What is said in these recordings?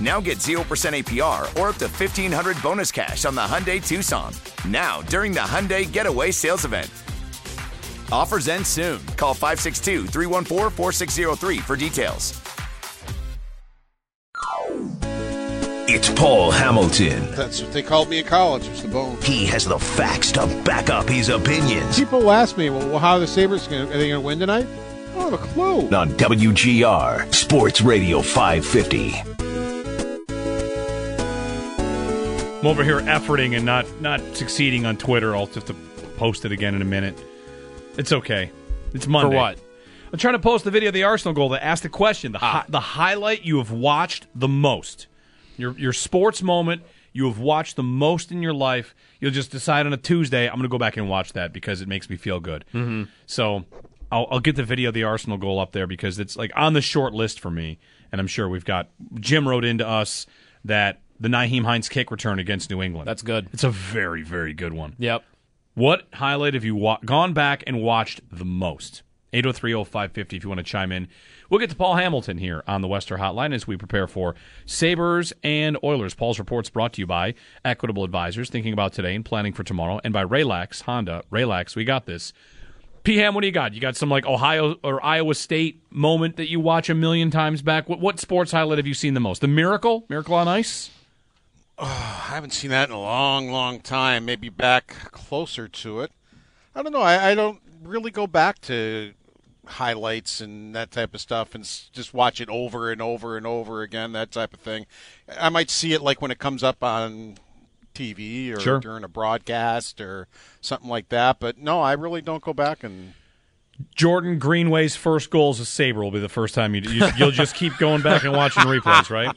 Now get 0% APR or up to 1500 bonus cash on the Hyundai Tucson. Now, during the Hyundai Getaway Sales Event. Offers end soon. Call 562 314 4603 for details. It's Paul Hamilton. That's what they called me in college. Was the bone. He has the facts to back up his opinions. People ask me, well, how are the Sabres going? Are they going to win tonight? I don't have a clue. On WGR Sports Radio 550. I'm over here efforting and not not succeeding on Twitter. I'll to post it again in a minute. It's okay. It's Monday. For what? I'm trying to post the video of the Arsenal goal that asked the question, the hi- the highlight you have watched the most, your your sports moment you have watched the most in your life. You'll just decide on a Tuesday. I'm going to go back and watch that because it makes me feel good. Mm-hmm. So I'll, I'll get the video of the Arsenal goal up there because it's like on the short list for me, and I'm sure we've got Jim wrote into us that the Nyheim Hines kick return against New England. That's good. It's a very very good one. Yep. What highlight have you wa- gone back and watched the most? 8030550 if you want to chime in. We'll get to Paul Hamilton here on the West Herr Hotline as we prepare for Sabres and Oilers. Paul's report's brought to you by Equitable Advisors, thinking about today and planning for tomorrow, and by Relax Honda. Relax, we got this. P Ham, what do you got? You got some like Ohio or Iowa State moment that you watch a million times back? What, what sports highlight have you seen the most? The Miracle? Miracle on Ice? I haven't seen that in a long, long time. Maybe back closer to it. I don't know. I, I don't really go back to highlights and that type of stuff and just watch it over and over and over again, that type of thing. I might see it like when it comes up on TV or Sure. during a broadcast or something like that. But no, I really don't go back and. Jordan Greenway's first goal as a Sabre will be the first time you, you you'll just keep going back and watching replays, right?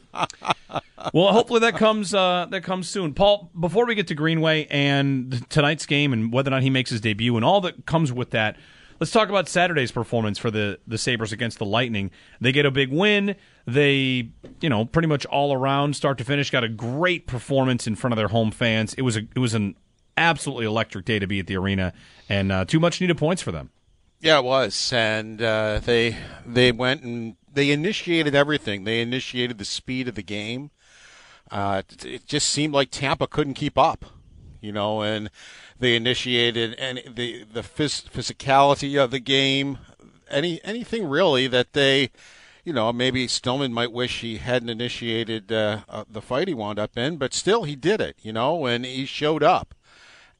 Well, hopefully that comes uh, that comes soon. Paul, before we get to Greenway and tonight's game and whether or not he makes his debut and all that comes with that, let's talk about Saturday's performance for the the Sabres against the Lightning. They get a big win. They, you know, pretty much all around start to finish got a great performance in front of their home fans. It was a it was an absolutely electric day to be at the arena and uh, too much needed points for them. Yeah, it was, and uh, they they went and they initiated everything. They initiated the speed of the game. Uh, it, just seemed like Tampa couldn't keep up, you know, and they initiated and the the phys- physicality of the game, any anything really that they, you know, maybe Stillman might wish he hadn't initiated uh, uh, the fight he wound up in, but still he did it, you know, and he showed up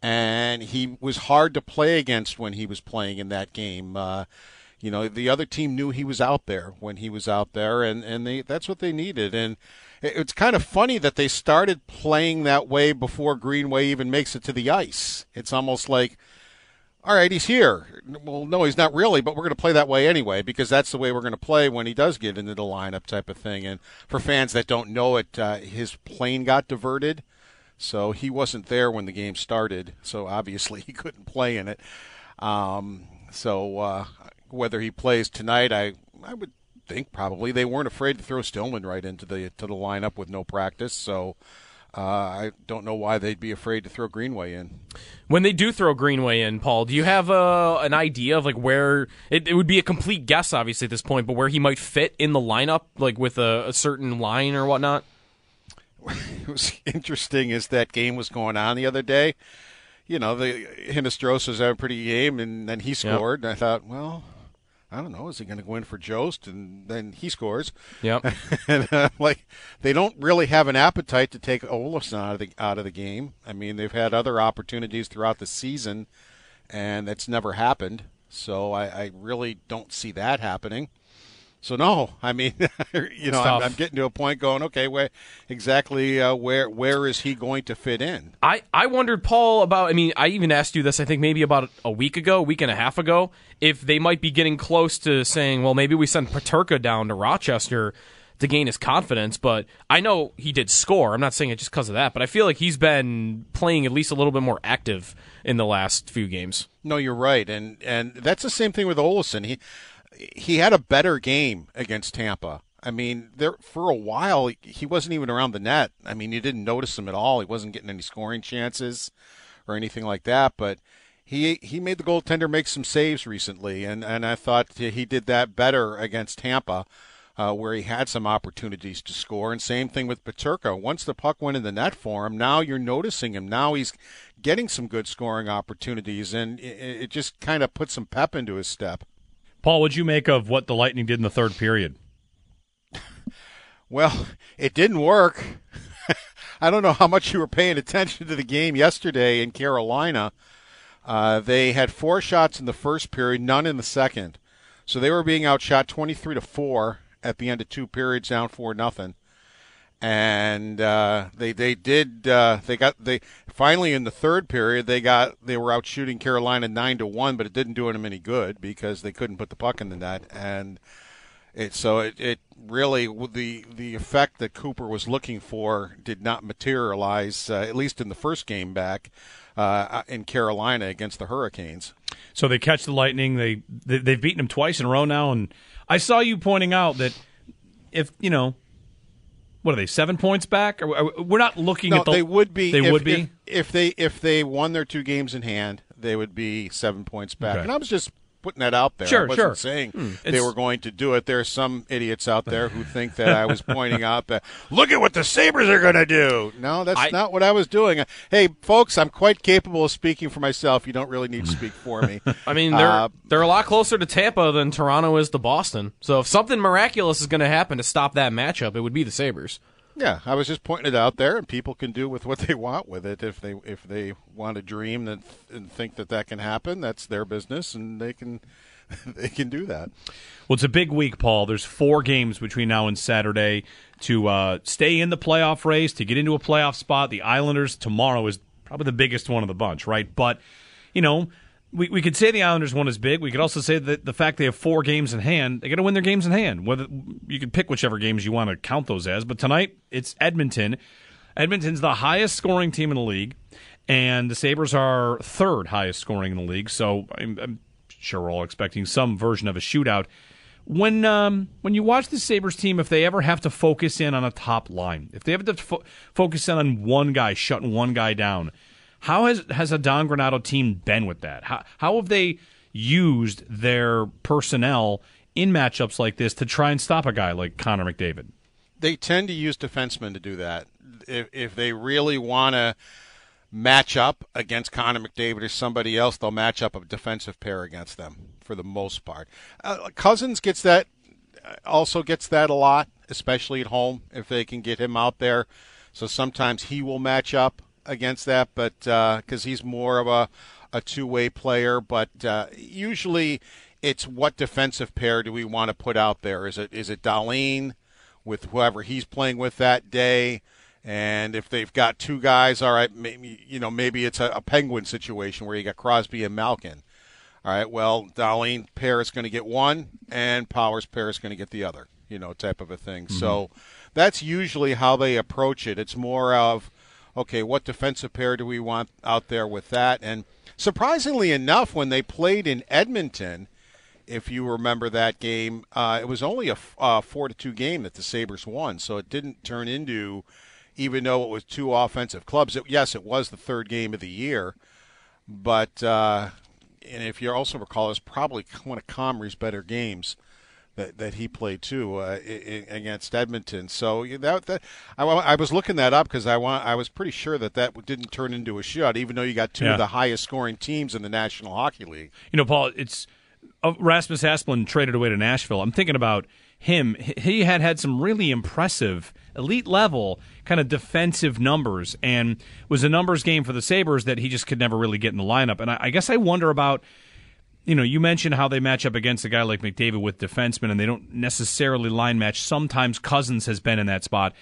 and he was hard to play against when he was playing in that game. Uh, you know, the other team knew he was out there when he was out there, and and they that's what they needed. And it's kind of funny that they started playing that way before Greenway even makes it to the ice. It's almost like. All right, he's here. Well, no, he's not really, but we're going to play that way anyway because that's the way we're going to play when he does get into the lineup, type of thing. And for fans that don't know it, uh, his plane got diverted, so he wasn't there when the game started. So obviously he couldn't play in it. Um, so uh, whether he plays tonight, I I would think probably they weren't afraid to throw Stillman right into the to the lineup with no practice. So uh, I don't know why they'd be afraid to throw Greenway in. When they do throw Greenway in, Paul, do you have uh, an idea of like where it, it would be a complete guess, obviously at this point, but where he might fit in the lineup, like with a, a certain line or whatnot? It was interesting as that game was going on the other day. You know, the Hinostroza was having a pretty game, and then he scored. And I thought, well, I don't know, is he going to go in for Jost? And then he scores. Yep. and uh, like they don't really have an appetite to take Olofsson out of the out of the game. I mean, they've had other opportunities throughout the season, and that's never happened. So I, I really don't see that happening. So no, I mean, you know, I'm, I'm, getting to a point going, okay, where exactly uh, where where is he going to fit in? I I wondered, Paul, about. I mean, I even asked you this. I think maybe about a week ago, a week and a half ago, if they might be getting close to saying, well, maybe we send Peterka down to Rochester to gain his confidence. But I know he did score. I'm not saying it just because of that, but I feel like he's been playing at least a little bit more active in the last few games. No, you're right, and and that's the same thing with Olofsson. He he had a better game against Tampa. I mean, there for a while he wasn't even around the net. I mean, you didn't notice him at all. He wasn't getting any scoring chances or anything like that. But he he made the goaltender make some saves recently, and and I thought he did that better against Tampa. Uh, where he had some opportunities to score. And same thing with Peterka. Once the puck went in the net for him, now you're noticing him. Now he's getting some good scoring opportunities, and it, it just kind of put some pep into his step. Paul, what'd you make of what the Lightning did in the third period? Well, it didn't work. I don't know how much you were paying attention to the game yesterday in Carolina. Uh, they had four shots in the first period, none in the second. So they were being outshot 23 to 4 at the end of two periods, down 4 nothing and uh, they they did uh, they got they finally in the third period they got they were out shooting Carolina nine to one, but it didn't do them any good because they couldn't put the puck in the net, and it so it, it really the the effect that Cooper was looking for did not materialize uh, at least in the first game back uh, in Carolina against the Hurricanes. So they catch the Lightning. They, they they've beaten them twice in a row now, and I saw you pointing out that if you know what are they seven points back? We're not looking no, at the. They would be. They if, would be if, if, they if they won their two games in hand, they would be seven points back. Okay. And I was just putting that out there. Sure, I wasn't sure. saying hmm. they were going to do it. There are some idiots out there who think that I was pointing out that look at what the Sabres are going to do. No, that's I, not what I was doing. Hey, folks, I'm quite capable of speaking for myself. You don't really need to speak for me. I mean, they're uh, they're a lot closer to Tampa than Toronto is to Boston. So if something miraculous is going to happen to stop that matchup, it would be the Sabres. Yeah, I was just pointing it out there, and people can do with what they want with it. If they if they want to dream and think that that can happen, that's their business, and they can they can do that. Well, it's a big week, Paul. There's four games between now and Saturday to uh, stay in the playoff race to get into a playoff spot. The Islanders tomorrow is probably the biggest one of the bunch, right? But you know we, we could say the Islanders one is big. We could also say that the fact they have four games in hand, they got to win their games in hand. Whether you can pick whichever games you want to count those as, but tonight it's Edmonton. Edmonton's the highest scoring team in the league, and the Sabres are third highest scoring in the league. So I'm, I'm sure we're all expecting some version of a shootout. When um, when you watch the Sabres team, if they ever have to focus in on a top line, if they have to fo- focus in on one guy, shutting one guy down how has has a Don Granato team been with that? How how have they used their personnel in matchups like this to try and stop a guy like Connor McDavid? They tend to use defensemen to do that. If if they really want to match up against Connor McDavid or somebody else, they'll match up a defensive pair against them for the most part. Uh, Cozens gets that also gets that a lot, especially at home if they can get him out there. So sometimes he will match up against that, but because uh, he's more of a a two way player. But uh, usually, it's what defensive pair do we want to put out there? Is it is it Dahlin with whoever he's playing with that day? And if they've got two guys, all right, maybe you know maybe it's a, a Penguin situation where you got Crosby and Malkin. All right, well, Dahlin pair is going to get one, and Power's pair is going to get the other. You know, type of a thing. Mm-hmm. So that's usually how they approach it. It's more of okay, what defensive pair do we want out there with that? And surprisingly enough, when they played in Edmonton, if you remember that game, uh, it was only a uh, four to two game that the Sabres won, so it didn't turn into even though it was two offensive clubs. It, yes, it was the third game of the year, but uh, and if you also recall, it's probably one of Comrie's better games that, that he played too uh, against Edmonton. So that, that I, I was looking that up because I want I was pretty sure that that didn't turn into a shut, even though you got two Yeah. of the highest scoring teams in the National Hockey League. You know, Paul, it's uh, Rasmus Asplund traded away to Nashville. I'm thinking about him. He had had some really impressive elite level kind of defensive numbers and was a numbers game for the Sabres that he just could never really get in the lineup. And I, I guess I wonder about you know, you mentioned how they match up against a guy like McDavid with defensemen, and they don't necessarily line match. Sometimes Cozens has been in that spot.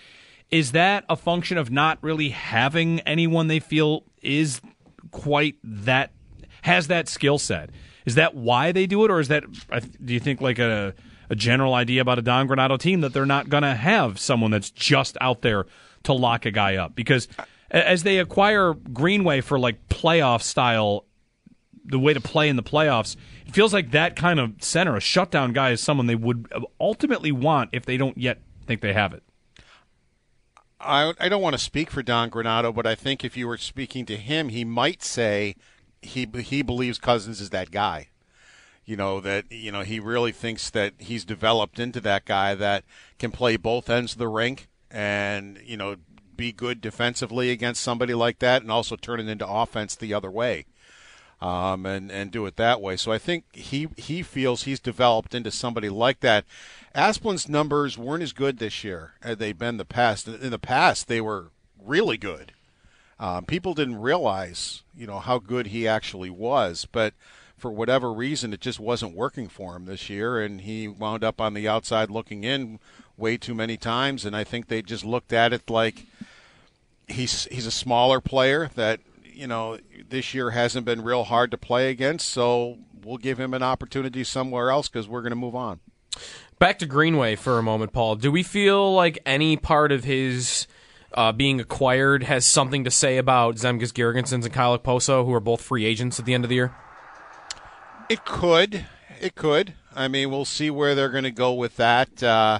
Is that a function of not really having anyone they feel is quite that has that skill set? Is that why they do it, or is that do you think like a a general idea about a Don Granato team that they're not going to have someone that's just out there to lock a guy up because as they acquire Greenway for like playoff style the way to play in the playoffs. It feels like that kind of center, a shutdown guy, is someone they would ultimately want if they don't yet think they have it. I, I don't want to speak for Don Granato, but I think if you were speaking to him, he might say he he believes Cozens is that guy. You know that you know he really thinks that he's developed into that guy that can play both ends of the rink and you know be good defensively against somebody like that, and also turn it into offense the other way. Um, and and do it that way. So I think he he feels he's developed into somebody like that. Asplund's numbers weren't as good this year as they've been the past. In the past, they were really good. Um, people didn't realize, you know, how good he actually was, but for whatever reason, it just wasn't working for him this year, and he wound up on the outside looking in way too many times. And I think they just looked at it like he's he's a smaller player that you know this year hasn't been real hard to play against, so we'll give him an opportunity somewhere else because we're going to move on. Back to Greenway for a moment, Paul. Do we feel like any part of his uh, being acquired has something to say about Zemgus Girgensons and Kyle Okposo, who are both free agents at the end of the year? It could. It could. I mean, we'll see where they're going to go with that. Uh,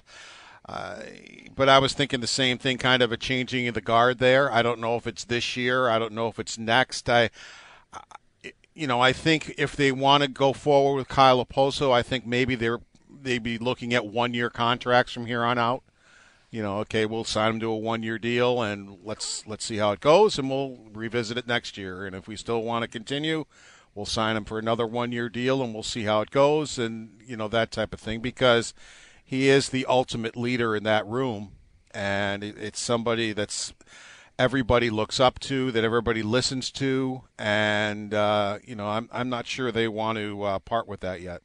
but I was thinking the same thing, kind of a changing of the guard there. I don't know if it's this year. I don't know if it's next. I, I- you know, I think if they want to go forward with Kyle Okposo, I think maybe they're they'd be looking at one year contracts from here on out. You know, okay, we'll sign him to a one year deal and let's let's see how it goes, and we'll revisit it next year. And if we still want to continue, we'll sign him for another one year deal and we'll see how it goes and you know that type of thing because he is the ultimate leader in that room and it's somebody that's everybody looks up to that everybody listens to and uh, you know I'm I'm not sure they want to uh, part with that yet.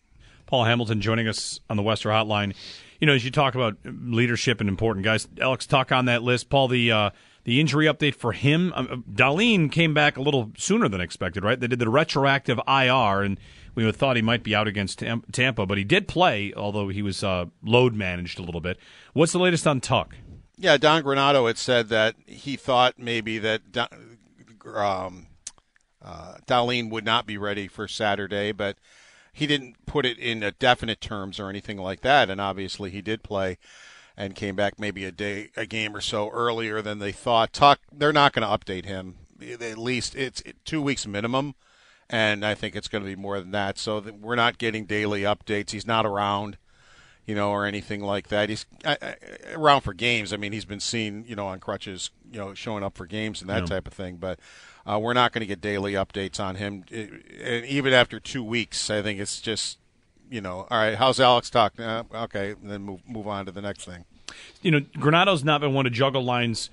Paul Hamilton joining us on the West Herr Hotline. You know, as you talk about leadership and important guys, Alex Tuch on that list. Paul, the uh, the injury update for him, um, Dahlin came back a little sooner than expected, right? They did the retroactive IR, and we thought he might be out against Tam- Tampa, but he did play, although he was uh, load managed a little bit. What's the latest on Tuch? Yeah, Don Granato had said that he thought maybe that um, uh, Dahlin would not be ready for Saturday, but he didn't put it in definite terms or anything like that. And obviously, he did play and came back maybe a day, a game or so earlier than they thought. Tuch, they're not going to update him. At least it's two weeks minimum, and I think it's going to be more than that. So that we're not getting daily updates. He's not around you know, or anything like that. He's around for games. I mean, he's been seen, you know, on crutches, you know, showing up for games and that Yeah. type of thing. But uh, we're not going to get daily updates on him. And even after two weeks, I think it's just, you know, all right. How's Alex talking? Uh, okay, and then move move on to the next thing. you know, Granato's not been one to juggle lines,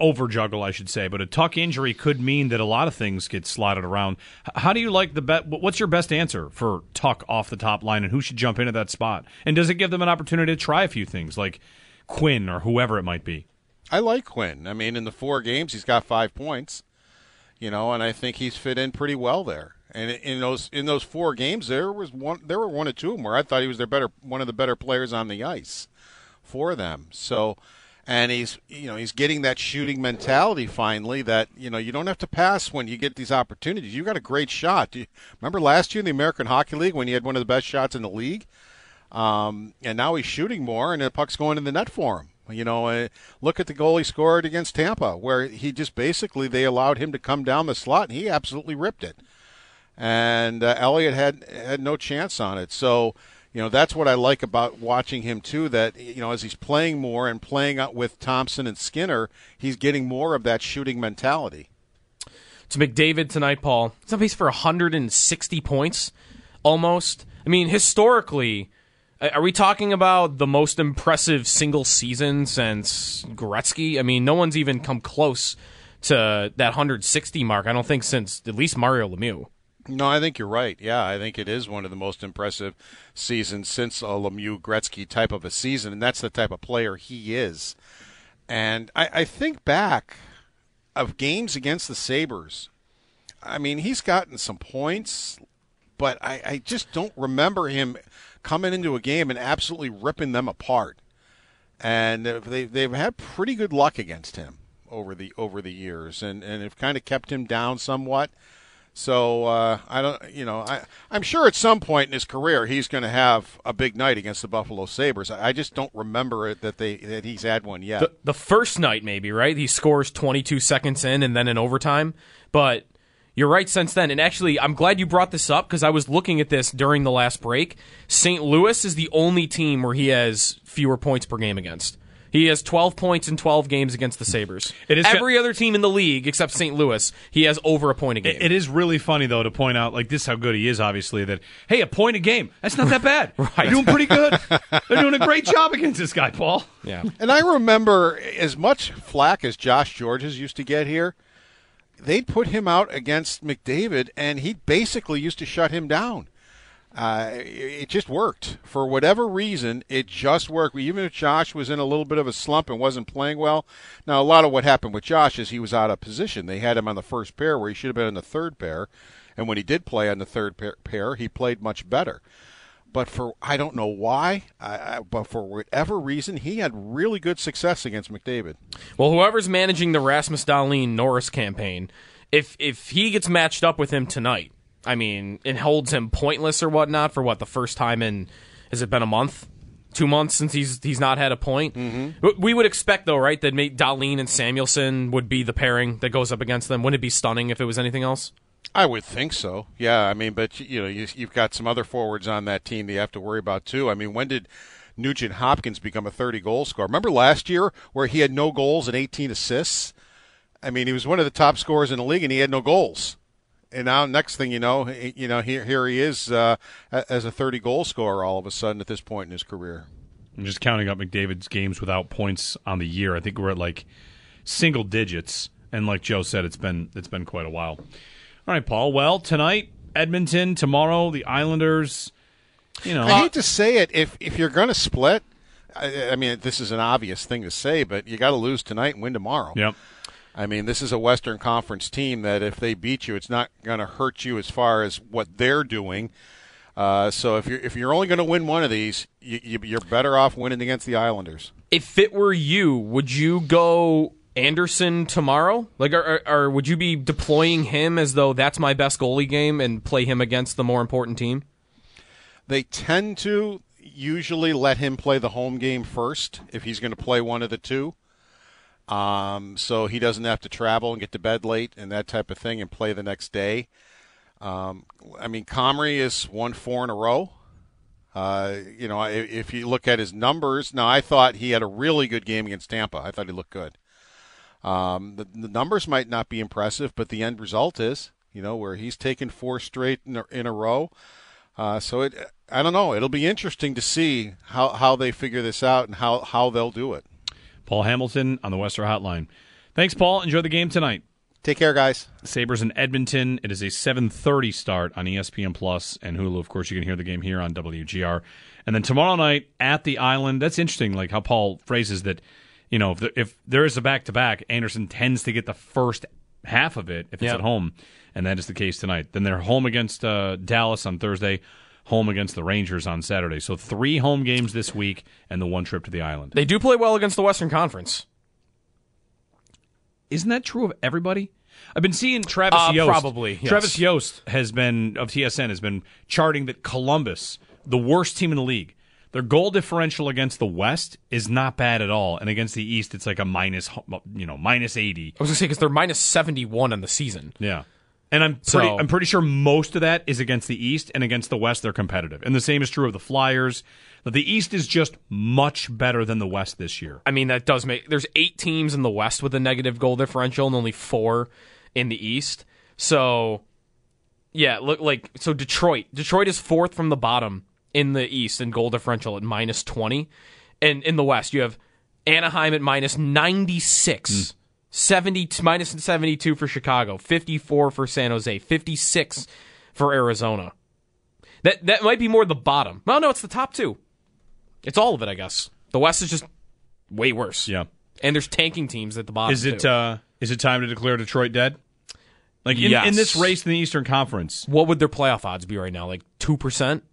over juggle, I should say, but a Tuch injury could mean that a lot of things get slotted around. How do you like the bet? What's your best answer for Tuch off the top line, and who should jump into that spot? And does it give them an opportunity to try a few things like Quinn or whoever it might be? I like Quinn. I mean, in the four games, he's got five points. You know, and I think he's fit in pretty well there. And in those in those four games, there was one, there were one or two of them where I thought he was their better, one of the better players on the ice for them. So, and he's you know he's getting that shooting mentality finally. That you know you don't have to pass when you get these opportunities. You got a great shot. Do you remember last year in the American Hockey League when he had one of the best shots in the league? Um, and now he's shooting more, and the puck's going in the net for him. You know, uh, look at the goal he scored against Tampa, where he just basically they allowed him to come down the slot, and he absolutely ripped it. And uh, Elliott had had no chance on it. So, you know, that's what I like about watching him too. That you know, as he's playing more and playing out with Thompson and Skinner, he's getting more of that shooting mentality. To McDavid tonight, Paul. He's on for 160 points, almost. I mean, historically, are we talking about the most impressive single season since Gretzky? I mean, no one's even come close to that 160 mark. I don't think since at least Mario Lemieux. No, I think you're right. Yeah, I think it is one of the most impressive seasons since a Lemieux Gretzky type of a season, and that's the type of player he is. And I, I think back of games against the Sabres. I mean, he's gotten some points, but I, I just don't remember him coming into a game and absolutely ripping them apart. And they they've had pretty good luck against him over the over the years, and and have kind of kept him down somewhat. So uh, I don't, you know, I I'm sure at some point in his career he's going to have a big night against the Buffalo Sabres. I just don't remember it that they that he's had one yet. The, the first night, maybe right? He scores 22 seconds in, and then in overtime. But you're right. Since then, and actually, I'm glad you brought this up because I was looking at this during the last break. St. Louis is the only team where he has fewer points per game against. He has 12 points in 12 games against the Sabres. It is Every other team in the league except St. Louis, he has over a point a game. It is really funny though to point out like this is how good he is. Obviously, that hey, a point a game that's not that bad. Right. They're doing pretty good. They're doing a great job against this guy, Paul. yeah. And I remember as much flack as Josh Gorges used to get here, they'd put him out against McDavid, and he basically used to shut him down. Uh, it just worked for whatever reason. It just worked. Even if Josh was in a little bit of a slump and wasn't playing well. Now, a lot of what happened with Josh is he was out of position. They had him on the first pair where he should have been on the third pair, and when he did play on the third pair, he played much better. But for I don't know why, I, I, but for whatever reason, he had really good success against McDavid. Well, whoever's managing the Rasmus Dahlin Norris campaign, if if he gets matched up with him tonight, I mean, it holds him pointless or whatnot for what the first time in has it been a month, two months since he's he's not had a point. Mm-hmm. We would expect though, right, that Dahlin and Samuelsson would be the pairing that goes up against them. Wouldn't it be stunning if it was anything else? I would think so. Yeah, I mean, but you know, you, you've got some other forwards on that team that you have to worry about too. I mean, when did Nugent Hopkins become a 30 goal scorer? Remember last year where he had no goals and 18 assists? I mean, he was one of the top scorers in the league and he had no goals. And now, next thing you know, you know, here here he is uh, as a 30 goal scorer all of a sudden at this point in his career. I'm just counting up McDavid's games without points on the year. I think we're at like single digits, and like Joe said, it's been it's been quite a while. All right, Paul. Well, tonight Edmonton, tomorrow the Islanders. You know, I hate to say it, if if you're going to split, I, I mean, this is an obvious thing to say, but you got to lose tonight and win tomorrow. Yep. I mean, this is a Western Conference team that if they beat you, it's not going to hurt you as far as what they're doing. Uh, so if you're if you're only going to win one of these, you, you, you're better off winning against the Islanders. If it were you, would you go Anderson tomorrow? Like, or, or, or would you be deploying him as though that's my best goalie game and play him against the more important team? They tend to usually let him play the home game first if he's going to play one of the two. Um, so he doesn't have to travel and get to bed late and that type of thing and play the next day. Um, I mean, Comrie is won four in a row. Uh, you know, if, if you look at his numbers, now I thought he had a really good game against Tampa. I thought he looked good. Um, the, the numbers might not be impressive, but the end result is, you know, where he's taken four straight in a, in a row. Uh, so it, I don't know. It'll be interesting to see how, how they figure this out and how, how they'll do it. Paul Hamilton on the West Herr Hotline. Thanks, Paul. Enjoy the game tonight. Take care, guys. Sabres in Edmonton. It is a 7:30 start on ESPN Plus and Hulu. Of course, you can hear the game here on WGR. And then tomorrow night at the Island. That's interesting, like how Paul phrases that. You know, if, the, if there is a back to back, Anderson tends to get the first half of it if it's Yeah. at home, and that is the case tonight. Then they're home against uh, Dallas on Thursday, home against the Rangers on Saturday. So three home games this week, and the one trip to the Island. They do play well against the Western Conference. Isn't that true of everybody? I've been seeing Travis Uh, Yost. probably, yes. Travis Yost has been of TSN has been charting that Columbus, the worst team in the league, Their goal differential against the West is not bad at all, and against the East, it's like a minus, you know, minus eighty. I was gonna say because they're minus seventy one on the season. Yeah. And I'm So- pretty, I'm pretty sure most of that is against the East, and against the West, they're competitive. And the same is true of the Flyers. That the East is just much better than the West this year. I mean, that does make. There's eight teams in the West with a negative goal differential, and only four in the East. So, yeah, look like so. Detroit, Detroit is fourth from the bottom in the East in goal differential at minus twenty, and in the West you have Anaheim at minus ninety six. Hmm. 70 minus 72 for Chicago, 54 for San Jose, 56 for Arizona. That that might be more the bottom. Well, no, it's the top two. It's all of it, I guess. The West is just way worse. Yeah. And there's tanking teams at the bottom. Is it too. uh, is it time to declare Detroit dead? Like in, Yes. in this race in the Eastern Conference, what would their playoff odds be right now? Like two percent?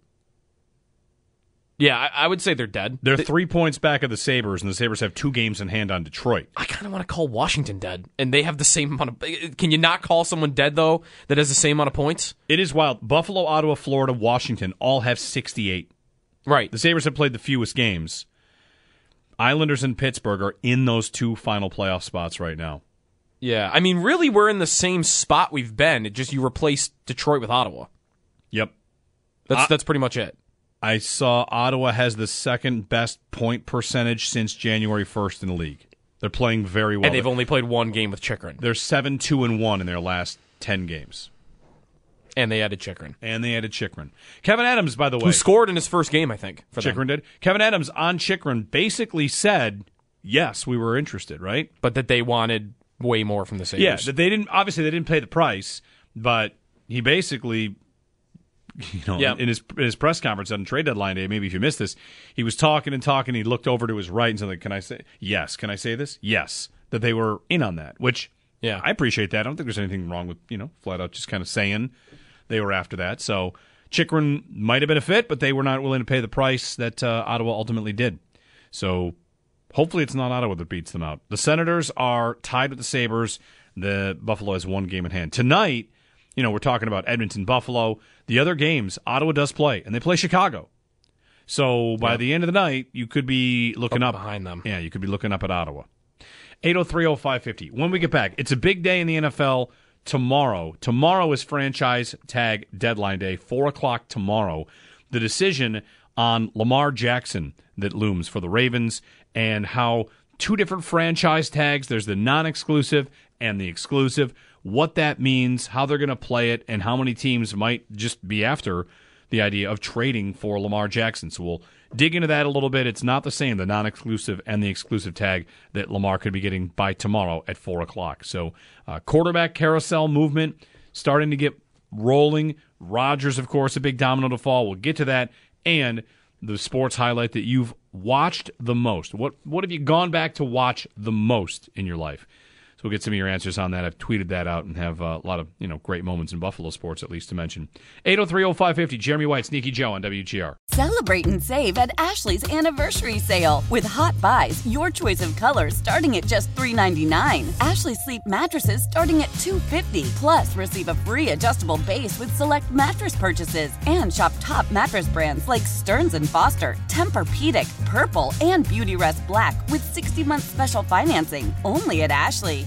Yeah, I, I would say they're dead. they're Th- three points back of the Sabres, and the Sabres have two games in hand on Detroit. I kind of want to call Washington dead, and they have the same amount of. Can you not call someone dead though that has the same amount of points? It is wild. Buffalo, Ottawa, Florida, Washington all have 68. Right. The Sabres have played the fewest games. Islanders and Pittsburgh are in those two final playoff spots right now. Yeah, I mean, really, we're in the same spot we've been. It just you replace Detroit with Ottawa. Yep. That's Uh, that's pretty much it. I saw Ottawa has the second best point percentage since January 1st in the league. They're playing very well. and they've only played one game with Chychrun, They're 7 2 and 1 in their last 10 games. and they added Chychrun, And they added Chychrun. Kevin Adams, by the way. who scored in his first game, I think. For them. Did. Kevin Adams on Chychrun basically said, yes, we were interested, right? but that they wanted way more from the Sabres. Yeah, that they didn't obviously they didn't pay the price, but he basically you know, Yeah. in his in his press conference on trade deadline day, maybe if you missed this, he was talking and talking, he looked over to his right and said, Can I say yes, can I say this? Yes. That they were in on that, which Yeah. I appreciate that. I don't think there's anything wrong with, you know, flat out just kind of saying they were after that. So Chychrun might have been a fit, but they were not willing to pay the price that uh, Ottawa ultimately did. So hopefully it's not Ottawa that beats them out. The Senators are tied with the Sabres. The Buffalo has one game in hand. Tonight, you know, we're talking about Edmonton, Buffalo. The other games, Ottawa does play, and they play Chicago. So by the end of the night, you could be looking Up up, behind them. Yeah, you could be looking up at Ottawa. 8030550. When we get back, it's a big day in the NFL tomorrow. Tomorrow is franchise tag deadline day, 4 o'clock tomorrow. The decision on Lamar Jackson that looms for the Ravens and how two different franchise tags there's the non exclusive and the exclusive, what that means, how they're going to play it, and how many teams might just be after the idea of trading for Lamar Jackson. So we'll dig into that a little bit. It's not the same, the non exclusive and the exclusive tag that Lamar could be getting by tomorrow at 4 o'clock. So, uh, quarterback carousel movement starting to get rolling. Rodgers, of course, a big domino to fall. We'll get to that. And the sports highlight that you've watched the most. What, what have you gone back to watch the most in your life? We'll get some of your answers on that. I've tweeted that out and have uh, a lot of you know great moments in Buffalo sports, at least to mention. 8030550, Jeremy White, Sneaky Joe on WGR. Celebrate and save at Ashley's anniversary sale with hot buys, your choice of colors starting at just $3.99. Ashley Sleep mattresses starting at $2.50. Plus, receive a free adjustable base with select mattress purchases and shop top mattress brands like Stearns and Foster, Tempur-Pedic, Purple, and Beautyrest Black with 60-month special financing only at Ashley.